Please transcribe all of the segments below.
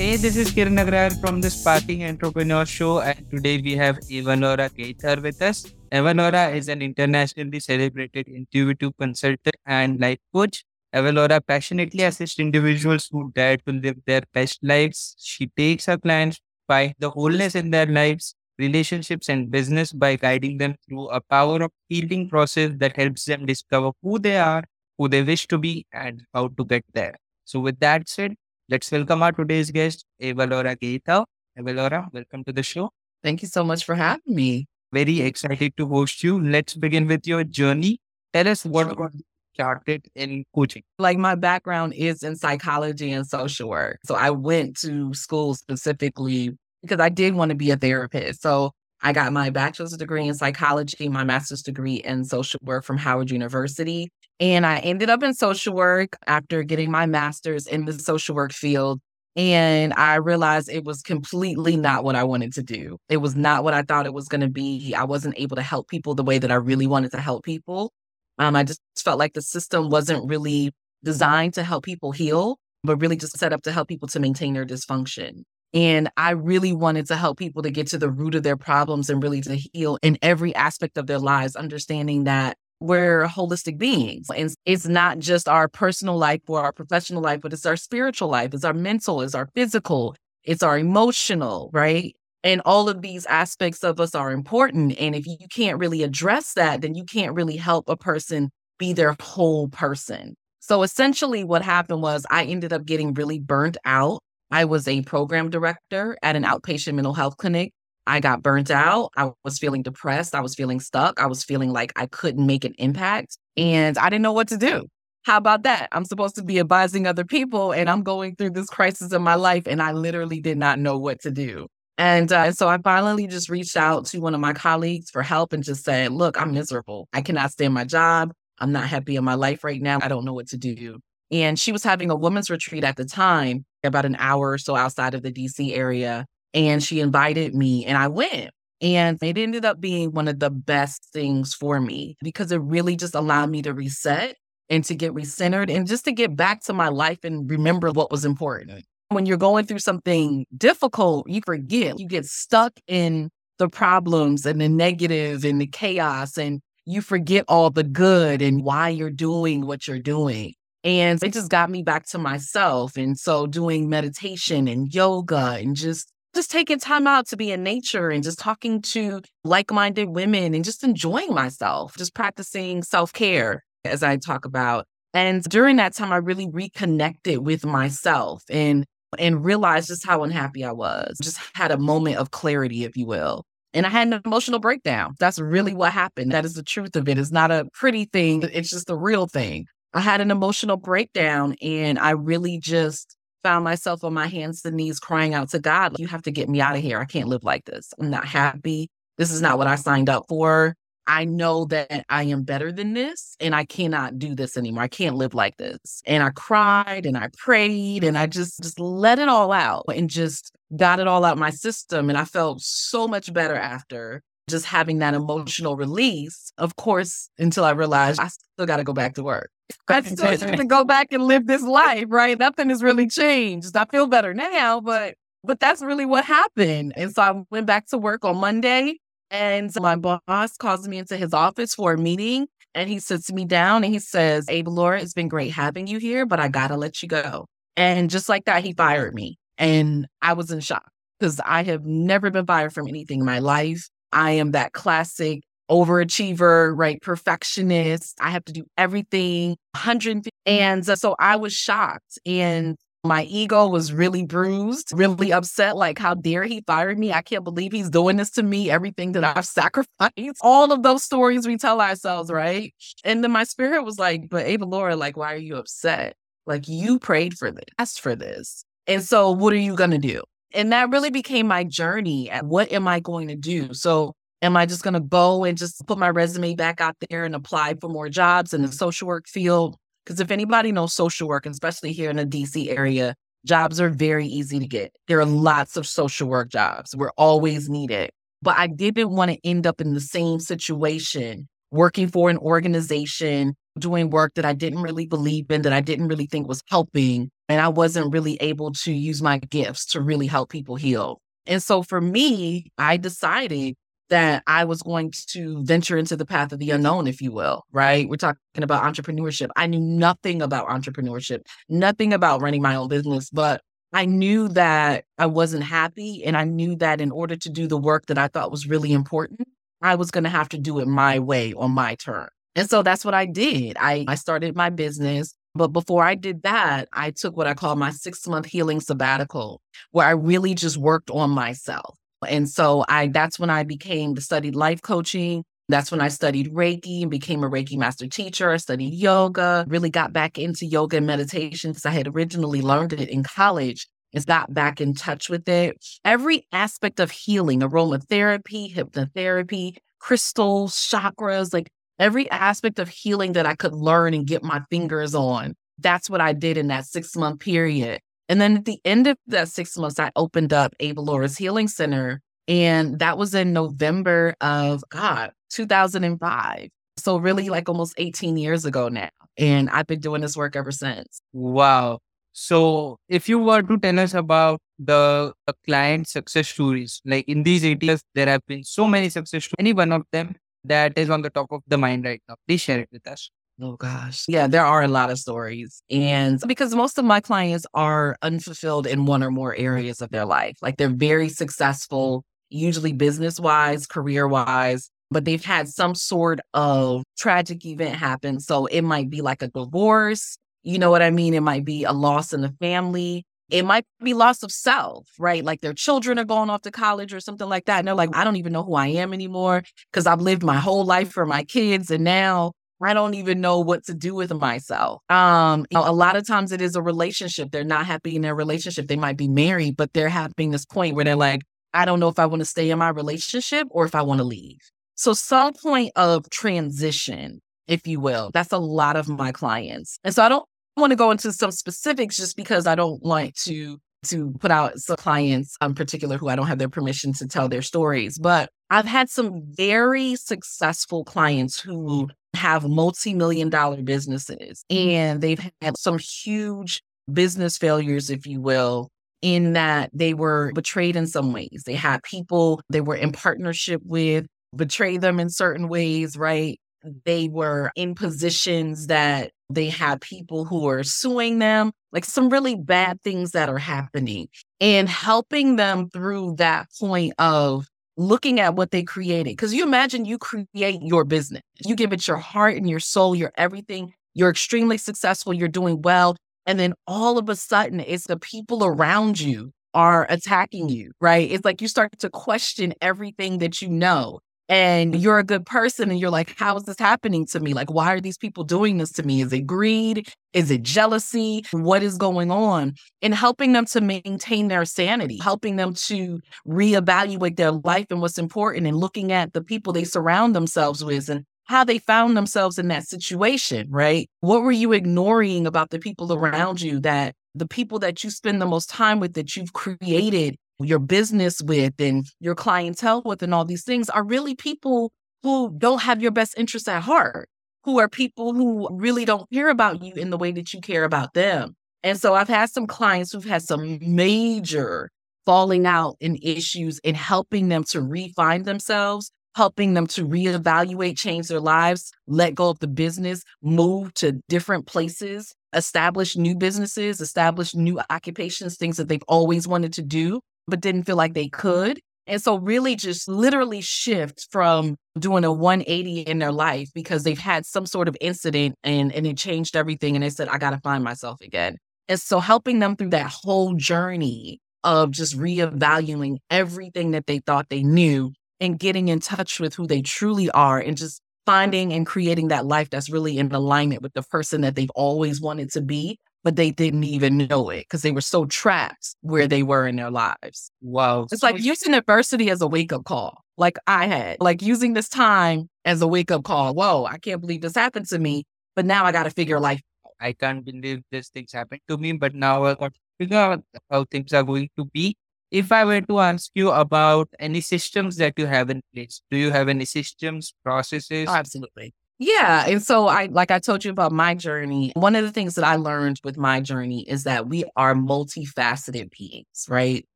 Hey, this is Kiran Agrawal from the Sparking Entrepreneur Show, and today we have Evanora Gaither with us. Evanora is an internationally celebrated intuitive consultant and life coach. Evanora passionately assists individuals who dare to live their best lives. She takes her clients by the wholeness in their lives, relationships, and business by guiding them through a power of healing process that helps them discover who they are, who they wish to be, and how to get there. So, with that said, Let's welcome our today's guest, Eva Laura Gaither. Eva Laura, welcome to the show. Thank you so much for having me. Very excited to host you. Let's begin with your journey. Tell us what got started in coaching. Like my background is in psychology and social work. So I went to school specifically because I did want to be a therapist. So I got my bachelor's degree in psychology, my master's degree in social work from Howard University. And I ended up in social work after getting my master's in the social work field. And I realized it was completely not what I wanted to do. It was not what I thought it was going to be. I wasn't able to help people the way that I really wanted to help people. Um, I just felt like the system wasn't really designed to help people heal, but really just set up to help people to maintain their dysfunction. And I really wanted to help people to get to the root of their problems and really to heal in every aspect of their lives, understanding that we're holistic beings. And it's not just our personal life or our professional life, but it's our spiritual life, it's our mental, it's our physical, it's our emotional, right? And all of these aspects of us are important. And if you can't really address that, then you can't really help a person be their whole person. So essentially, what happened was I ended up getting really burnt out. I was a program director at an outpatient mental health clinic I got burnt out. I was feeling depressed. I was feeling stuck. I was feeling like I couldn't make an impact and I didn't know what to do. How about that? I'm supposed to be advising other people and I'm going through this crisis in my life and I literally did not know what to do. And uh, so I finally just reached out to one of my colleagues for help and just said, Look, I'm miserable. I cannot stand my job. I'm not happy in my life right now. I don't know what to do. And she was having a women's retreat at the time, about an hour or so outside of the DC area and she invited me and I went. And it ended up being one of the best things for me because it really just allowed me to reset and to get recentered and just to get back to my life and remember what was important. When you're going through something difficult, you forget, you get stuck in the problems and the negative and the chaos, and you forget all the good and why you're doing what you're doing. And it just got me back to myself. And so doing meditation and yoga and just just taking time out to be in nature and just talking to like minded women and just enjoying myself, just practicing self care as I talk about. And during that time, I really reconnected with myself and and realized just how unhappy I was. Just had a moment of clarity, if you will. And I had an emotional breakdown. That's really what happened. That is the truth of it. It's not a pretty thing, it's just the real thing. I had an emotional breakdown and I really just found myself on my hands and knees crying out to God, you have to get me out of here. I can't live like this. I'm not happy. This is not what I signed up for. I know that I am better than this and I cannot do this anymore. I can't live like this. And I cried and I prayed and I just just let it all out and just got it all out my system and I felt so much better after just having that emotional release. Of course, until I realized I still got to go back to work. I still have to go back and live this life, right? Nothing has really changed. I feel better now, but but that's really what happened. And so I went back to work on Monday and my boss calls me into his office for a meeting and he sits me down and he says, Avalaura, it's been great having you here, but I gotta let you go. And just like that, he fired me. And I was in shock because I have never been fired from anything in my life. I am that classic overachiever, right? Perfectionist. I have to do everything 100. Mm-hmm. And so I was shocked and my ego was really bruised, really upset. Like, how dare he fire me? I can't believe he's doing this to me. Everything that I've sacrificed, all of those stories we tell ourselves, right? And then my spirit was like, but Avalaura, like, why are you upset? Like, you prayed for this, asked for this. And so, what are you going to do? And that really became my journey. At what am I going to do? So, Am I just going to go and just put my resume back out there and apply for more jobs in the social work field? Because if anybody knows social work, especially here in the DC area, jobs are very easy to get. There are lots of social work jobs. We're always needed. But I didn't want to end up in the same situation working for an organization, doing work that I didn't really believe in, that I didn't really think was helping. And I wasn't really able to use my gifts to really help people heal. And so for me, I decided that I was going to venture into the path of the unknown, if you will, right? We're talking about entrepreneurship. I knew nothing about entrepreneurship, nothing about running my own business, but I knew that I wasn't happy. And I knew that in order to do the work that I thought was really important, I was going to have to do it my way on my terms. And so that's what I did. I, I started my business. But before I did that, I took what I call my six month healing sabbatical, where I really just worked on myself. And so I that's when I became the studied life coaching. That's when I studied Reiki and became a Reiki master teacher. I studied yoga, really got back into yoga and meditation because I had originally learned it in college and got back in touch with it. Every aspect of healing, aromatherapy, hypnotherapy, crystals, chakras, like every aspect of healing that I could learn and get my fingers on. That's what I did in that six month period. And then at the end of that six months, I opened up Avalaura's Healing Center. And that was in November of God, 2005. So really like almost 18 years ago now. And I've been doing this work ever since. Wow. So if you were to tell us about the, the client success stories, like in these eight years, there have been so many success stories. Any one of them that is on the top of the mind right now, please share it with us. Oh gosh. Yeah, there are a lot of stories. And because most of my clients are unfulfilled in one or more areas of their life, like they're very successful, usually business wise, career wise, but they've had some sort of tragic event happen. So it might be like a divorce. You know what I mean? It might be a loss in the family. It might be loss of self, right? Like their children are going off to college or something like that. And they're like, I don't even know who I am anymore because I've lived my whole life for my kids. And now I don't even know what to do with myself. Um, you know, a lot of times it is a relationship. They're not happy in their relationship. They might be married, but they're having this point where they're like, I don't know if I want to stay in my relationship or if I want to leave. So some point of transition, if you will. That's a lot of my clients. And so I don't want to go into some specifics just because I don't want to to put out some clients in particular who I don't have their permission to tell their stories. But I've had some very successful clients who have multi-million dollar businesses mm. and they've had some huge business failures, if you will, in that they were betrayed in some ways. They had people they were in partnership with betray them in certain ways, right? They were in positions that they had people who were suing them, like some really bad things that are happening, and helping them through that point of looking at what they created. Because you imagine you create your business, you give it your heart and your soul, your everything. You're extremely successful, you're doing well. And then all of a sudden, it's the people around you are attacking you, right? It's like you start to question everything that you know and mm-hmm. you're a good person and you're like, how is this happening to me? Like, why are these people doing this to me? Is it greed? Is it jealousy? What is going on? And helping them to maintain their sanity, helping them to reevaluate their life and what's important and looking at the people they surround themselves with and how they found themselves in that situation, right? What were you ignoring about the people around you that the people that you spend the most time with that you've created your business with and your clientele with and all these things are really people who don't have your best interests at heart, who are people who really don't care about you in the way that you care about them. And so I've had some clients who've had some major falling out in issues in helping them to refine themselves, helping them to reevaluate, change their lives, let go of the business, move to different places, establish new businesses, establish new occupations, things that they've always wanted to do but didn't feel like they could. And so, really, just literally shift from doing a 180 in their life because they've had some sort of incident and, and it changed everything. And they said, I got to find myself again. And so, helping them through that whole journey of just reevaluating everything that they thought they knew and getting in touch with who they truly are and just finding and creating that life that's really in alignment with the person that they've always wanted to be but they didn't even know it because they were so trapped where they were in their lives. Wow. It's like using adversity as a wake up call, like I had, like using this time as a wake up call. Whoa, I can't believe this happened to me, but now I got to figure life. I can't believe this things happened to me, but now I got to figure out how things are going to be. if I were to ask you about any systems that you have in place, do you have any systems, processes? Oh, absolutely. Yeah. And so I like I told you about my journey. One of the things that I learned with my journey is that we are multifaceted beings, right?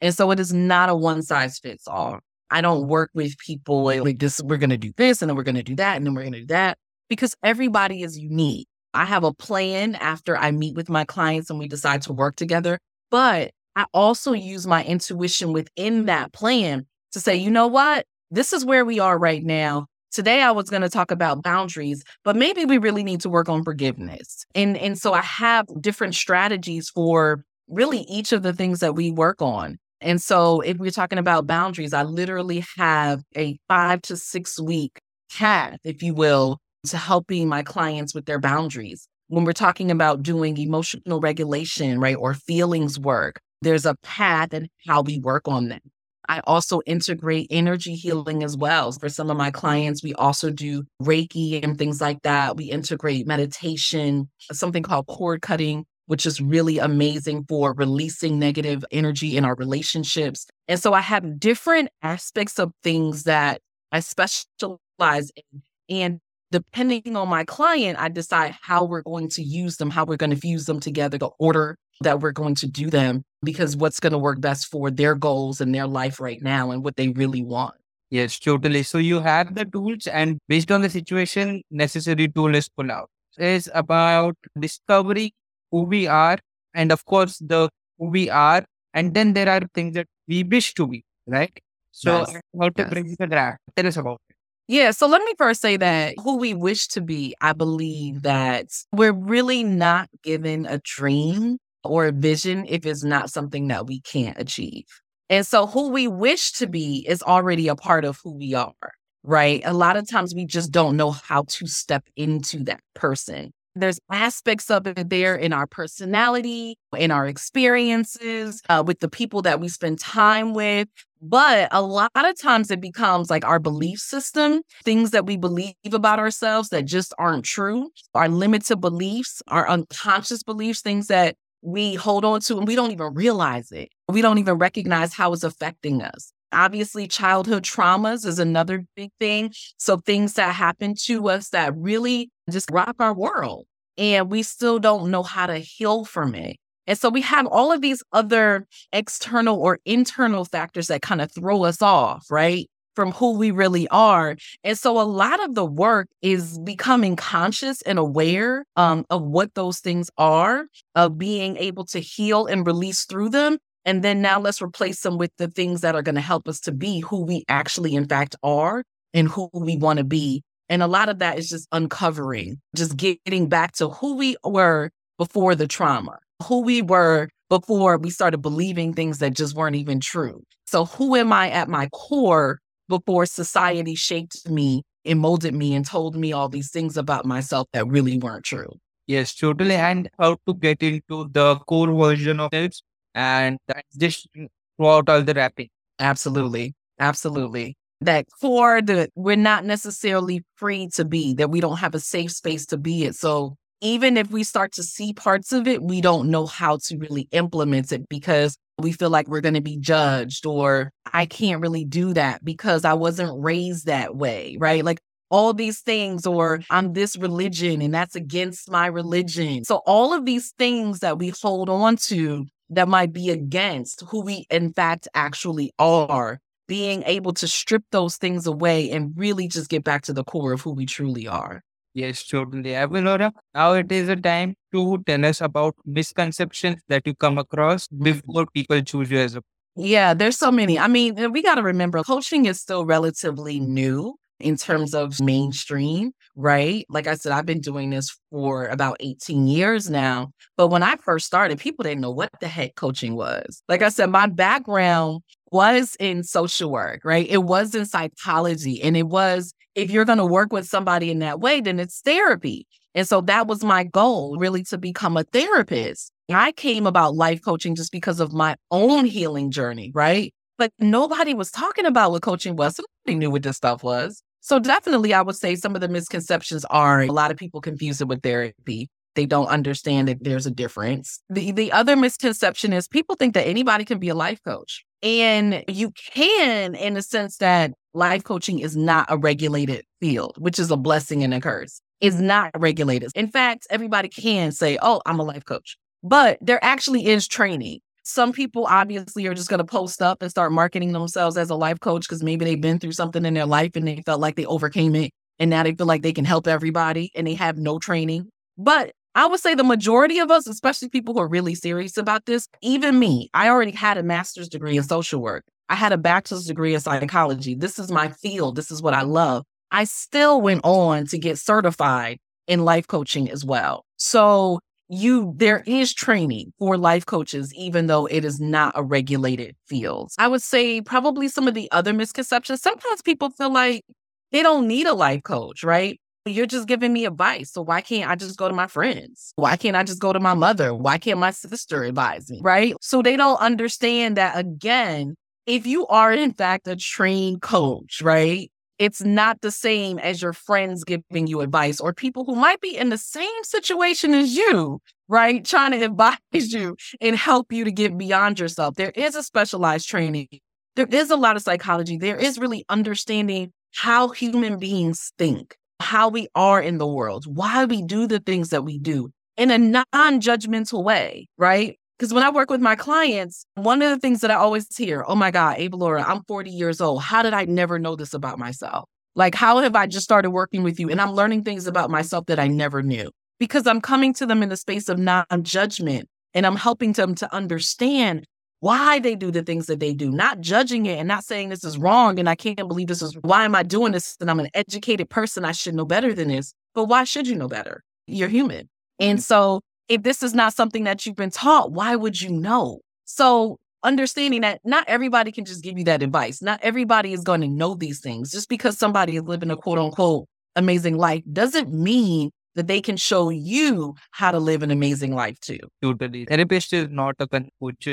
And so it is not a one size fits all. I don't work with people like this, we're gonna do this and then we're gonna do that and then we're gonna do that because everybody is unique. I have a plan after I meet with my clients and we decide to work together. But I also use my intuition within that plan to say, you know what? This is where we are right now. Today I was going to talk about boundaries, but maybe we really need to work on forgiveness. And and so I have different strategies for really each of the things that we work on. And so if we're talking about boundaries, I literally have a 5 to 6 week path, if you will, to helping my clients with their boundaries. When we're talking about doing emotional regulation, right, or feelings work, there's a path and how we work on them. I also integrate energy healing as well. For some of my clients, we also do Reiki and things like that. We integrate meditation, something called cord cutting, which is really amazing for releasing negative energy in our relationships. And so I have different aspects of things that I specialize in. And depending on my client, I decide how we're going to use them, how we're going to fuse them together, the order that we're going to do them, because what's going to work best for their goals and their life right now and what they really want. Yes, totally. So you have the tools, and based on the situation, necessary tool is pull out. Is about discovering who we are, and of course, the who we are, and then there are things that we wish to be, right? So Yes. how to Yes. bring to that? Tell us about it. Yeah, so let me first say that who we wish to be, I believe that we're really not given a dream or a vision if it's not something that we can't achieve. And so who we wish to be is already a part of who we are, right? A lot of times we just don't know how to step into that person. There's aspects of it there in our personality, in our experiences, uh, with the people that we spend time with. But a lot of times it becomes like our belief system, things that we believe about ourselves that just aren't true, our limited beliefs, our unconscious beliefs, things that we hold on to and we don't even realize it. We don't even recognize how it's affecting us. Obviously, childhood traumas is another big thing. So, things that happen to us that really just rock our world, and we still don't know how to heal from it. And so, we have all of these other external or internal factors that kind of throw us off, right? From who we really are. And so, a lot of the work is becoming conscious and aware um, of what those things are, of being able to heal and release through them. And then now let's replace them with the things that are going to help us to be who we actually, in fact, are and who we want to be. And a lot of that is just uncovering, just getting back to who we were before the trauma, who we were before we started believing things that just weren't even true. So, who am I at my core before society shaped me and molded me and told me all these things about myself that really weren't true? Yes, totally. And how to get into the core version of it, and that's just throughout all the wrapping. Absolutely. Absolutely. That core that we're not necessarily free to be, that we don't have a safe space to be it. So even if we start to see parts of it, we don't know how to really implement it because we feel like we're going to be judged or I can't really do that because I wasn't raised that way, right? Like all these things, or I'm this religion and that's against my religion. So all of these things that we hold on to that might be against who we in fact actually are, being able to strip those things away and really just get back to the core of who we truly are. Yes, totally. Avalaura, now it is a time to tell us about misconceptions that you come across before people choose you as a Yeah, there's so many. I mean, we got to remember coaching is still relatively new in terms of mainstream, right? Like I said, I've been doing this for about 18 years now. But when I first started, people didn't know what the heck coaching was. Like I said, my background was in social work, right? It was in psychology. And it was, if you're going to work with somebody in that way, then it's therapy. And so that was my goal, really to become a therapist. I came about life coaching just because of my own healing journey, right? But nobody was talking about what coaching was. Nobody knew what this stuff was. So definitely I would say some of the misconceptions are a lot of people confuse it with therapy. They don't understand that there's a difference. The, mm-hmm. the other misconception is people think that anybody can be a life coach. And you can, in the sense that life coaching is not a regulated field, which is a blessing and a curse. It's mm-hmm. not regulated. In fact, everybody can say, Oh, I'm a life coach, but there actually is training. Some people obviously are just going to post up and start marketing themselves as a life coach because maybe they've been through something in their life and they felt like they overcame it. And now they feel like they can help everybody and they have no training. But I would say the majority of us, especially people who are really serious about this, even me, I already had a master's degree in social work. I had a bachelor's degree in psychology. This is my field. This is what I love. I still went on to get certified in life coaching as well. So you there is training for life coaches even though it is not a regulated field. I would say probably some of the other misconceptions. Sometimes people feel like they don't need a life coach, right? You're just giving me advice. So why can't I just go to my friends? Why can't I just go to my mother? Why can't my sister advise me? Right. So they don't understand that again, if you are in fact a trained coach, right? It's not the same as your friends giving you advice or people who might be in the same situation as you, right? Trying to advise you and help you to get beyond yourself. There is a specialized training. There is a lot of psychology. There is really understanding how human beings think how we are in the world, why we do the things that we do in a non judgmental way, right? Because when I work with my clients, one of the things that I always hear, oh my God, Avalaura, I'm 40 years old. How did I never know this about myself? Like, how have I just started working with you and I'm learning things about myself that I never knew? Because I'm coming to them in the space of non judgment and I'm helping them to understand why they do the things that they do, not judging it and not saying this is wrong and I can't believe this is why am I doing this and I'm an educated person, I should know better than this. But why should you know better? You're human. And mm-hmm. so if this is not something that you've been taught, why would you know? So understanding that not everybody can just give you that advice. Not everybody is going to know these things. Just because somebody is living a quote unquote amazing life doesn't mean that they can show you how to live an amazing life too. Totally. Therapist is not a coach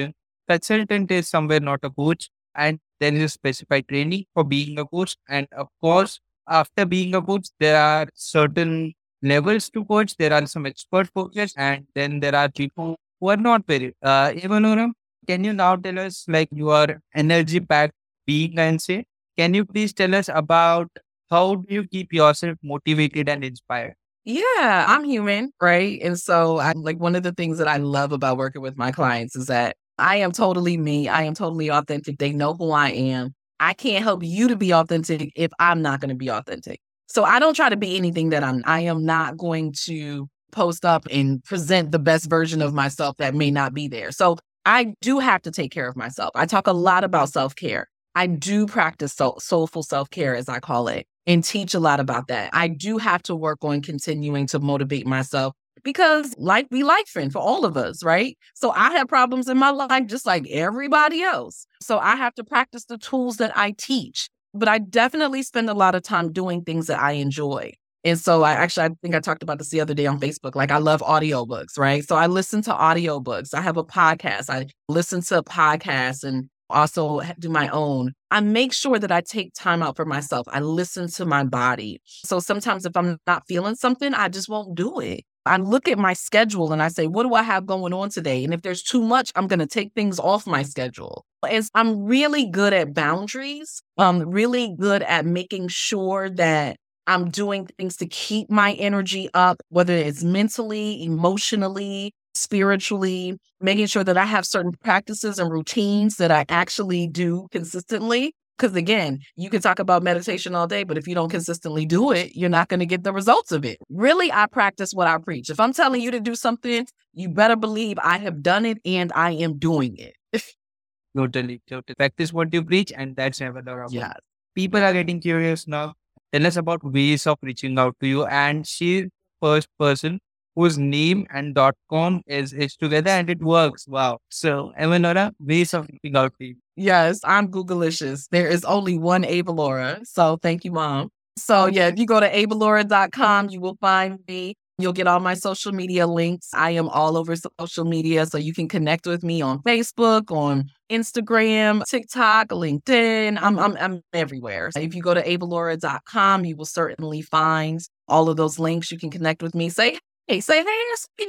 consultant is somewhere not a coach and there is a specified training for being a coach. And of course after being a coach there are certain levels to coach. There are some expert coaches and then there are people who are not very uh Evanora, can you now tell us like your energy packed being and say can you please tell us about how do you keep yourself motivated and inspired? Yeah, I'm human, right? And so I like one of the things that I love about working with my clients is that I am totally me. I am totally authentic. They know who I am. I can't help you to be authentic if I'm not going to be authentic. So I don't try to be anything that I'm. I am not going to post up and present the best version of myself that may not be there. So I do have to take care of myself. I talk a lot about self care. I do practice soul, soulful self care, as I call it, and teach a lot about that. I do have to work on continuing to motivate myself because life be life friend for all of us, right? So I have problems in my life just like everybody else. So I have to practice the tools that I teach. But I definitely spend a lot of time doing things that I enjoy. And so I actually I think I talked about this the other day on Facebook. Like I love audiobooks, right? So I listen to audiobooks. I have a podcast. I listen to podcasts and also do my own. I make sure that I take time out for myself. I listen to my body. So sometimes if I'm not feeling something, I just won't do it. I look at my schedule and I say, what do I have going on today? And if there's too much, I'm going to take things off my schedule. As I'm really good at boundaries, I'm really good at making sure that I'm doing things to keep my energy up, whether it's mentally, emotionally, spiritually, making sure that I have certain practices and routines that I actually do consistently. Because again, you can talk about meditation all day, but if you don't consistently do it, you're not going to get the results of it. Really, I practice what I preach. If I'm telling you to do something, you better believe I have done it and I am doing it. totally, totally. Practice what you preach, and that's never the problem. Yeah. People are getting curious now. Tell us about ways of reaching out to you. And she's first person whose name and dot com is, is together and it works. Wow. So, Evanora, ways of reaching out you. Yes, I'm Googleicious. There is only one Avalaura. So thank you, Mom. So yeah, if you go to avalaura.com, you will find me. You'll get all my social media links. I am all over social media. So you can connect with me on Facebook, on Instagram, TikTok, LinkedIn. I'm, I'm, I'm everywhere. If you go to avalaura.com, you will certainly find all of those links. You can connect with me. Say Hey, say, hey,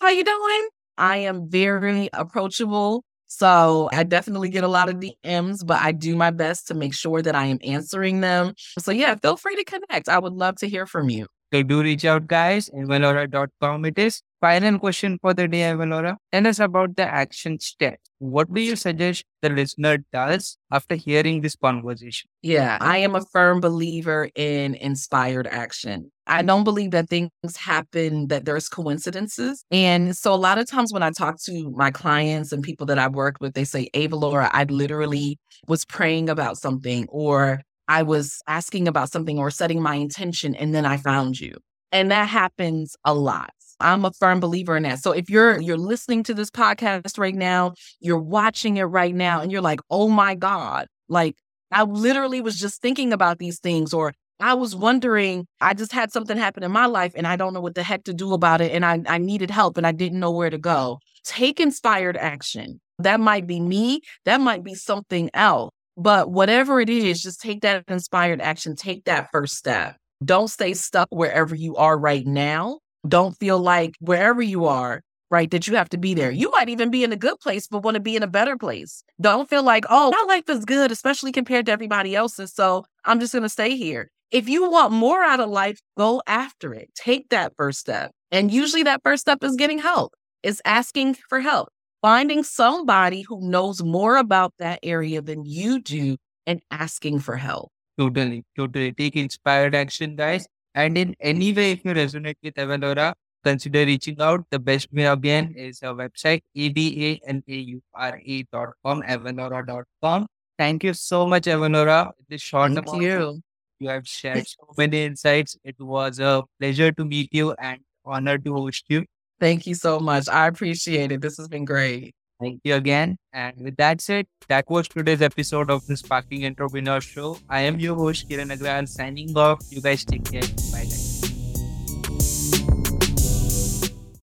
how you doing? I am very approachable. So I definitely get a lot of DMs, but I do my best to make sure that I am answering them. So yeah, feel free to connect. I would love to hear from you. So do reach out, guys. Evanora.com it is. Final question for the day, Evanora. Tell us about the action steps. What do you suggest the listener does after hearing this conversation? Yeah, I am a firm believer in inspired action. I don't believe that things happen, that there's coincidences. And so a lot of times when I talk to my clients and people that I work with, they say, Avalaura, I literally was praying about something or I was asking about something or setting my intention and then I found you. And that happens a lot. I'm a firm believer in that. So if you're you're listening to this podcast right now, you're watching it right now and you're like, "Oh my god." Like I literally was just thinking about these things or I was wondering, I just had something happen in my life and I don't know what the heck to do about it and I I needed help and I didn't know where to go. Take inspired action. That might be me, that might be something else. But whatever it is, just take that inspired action, take that first step. Don't stay stuck wherever you are right now. Don't feel like wherever you are, right, that you have to be there. You might even be in a good place, but want to be in a better place. Don't feel like, oh, my life is good, especially compared to everybody else's. So I'm just going to stay here. If you want more out of life, go after it. Take that first step. And usually that first step is getting help, is asking for help finding somebody who knows more about that area than you do and asking for help. Totally, totally. Take inspired action, guys. And in any way, if you resonate with Evanora, consider reaching out. The best way again is our website, e-v-a-n-a-u-r-a.com, evanora.com. Thank you so much, Evanora. This short Thank you. You have shared so many insights. It was a pleasure to meet you and honor to host you. Thank you so much. I appreciate it. This has been great. Thank you again. And with that said, that was today's episode of the Sparking Entrepreneur Show. I am your host, Kiran Agrawal, signing off. You guys take care. Bye.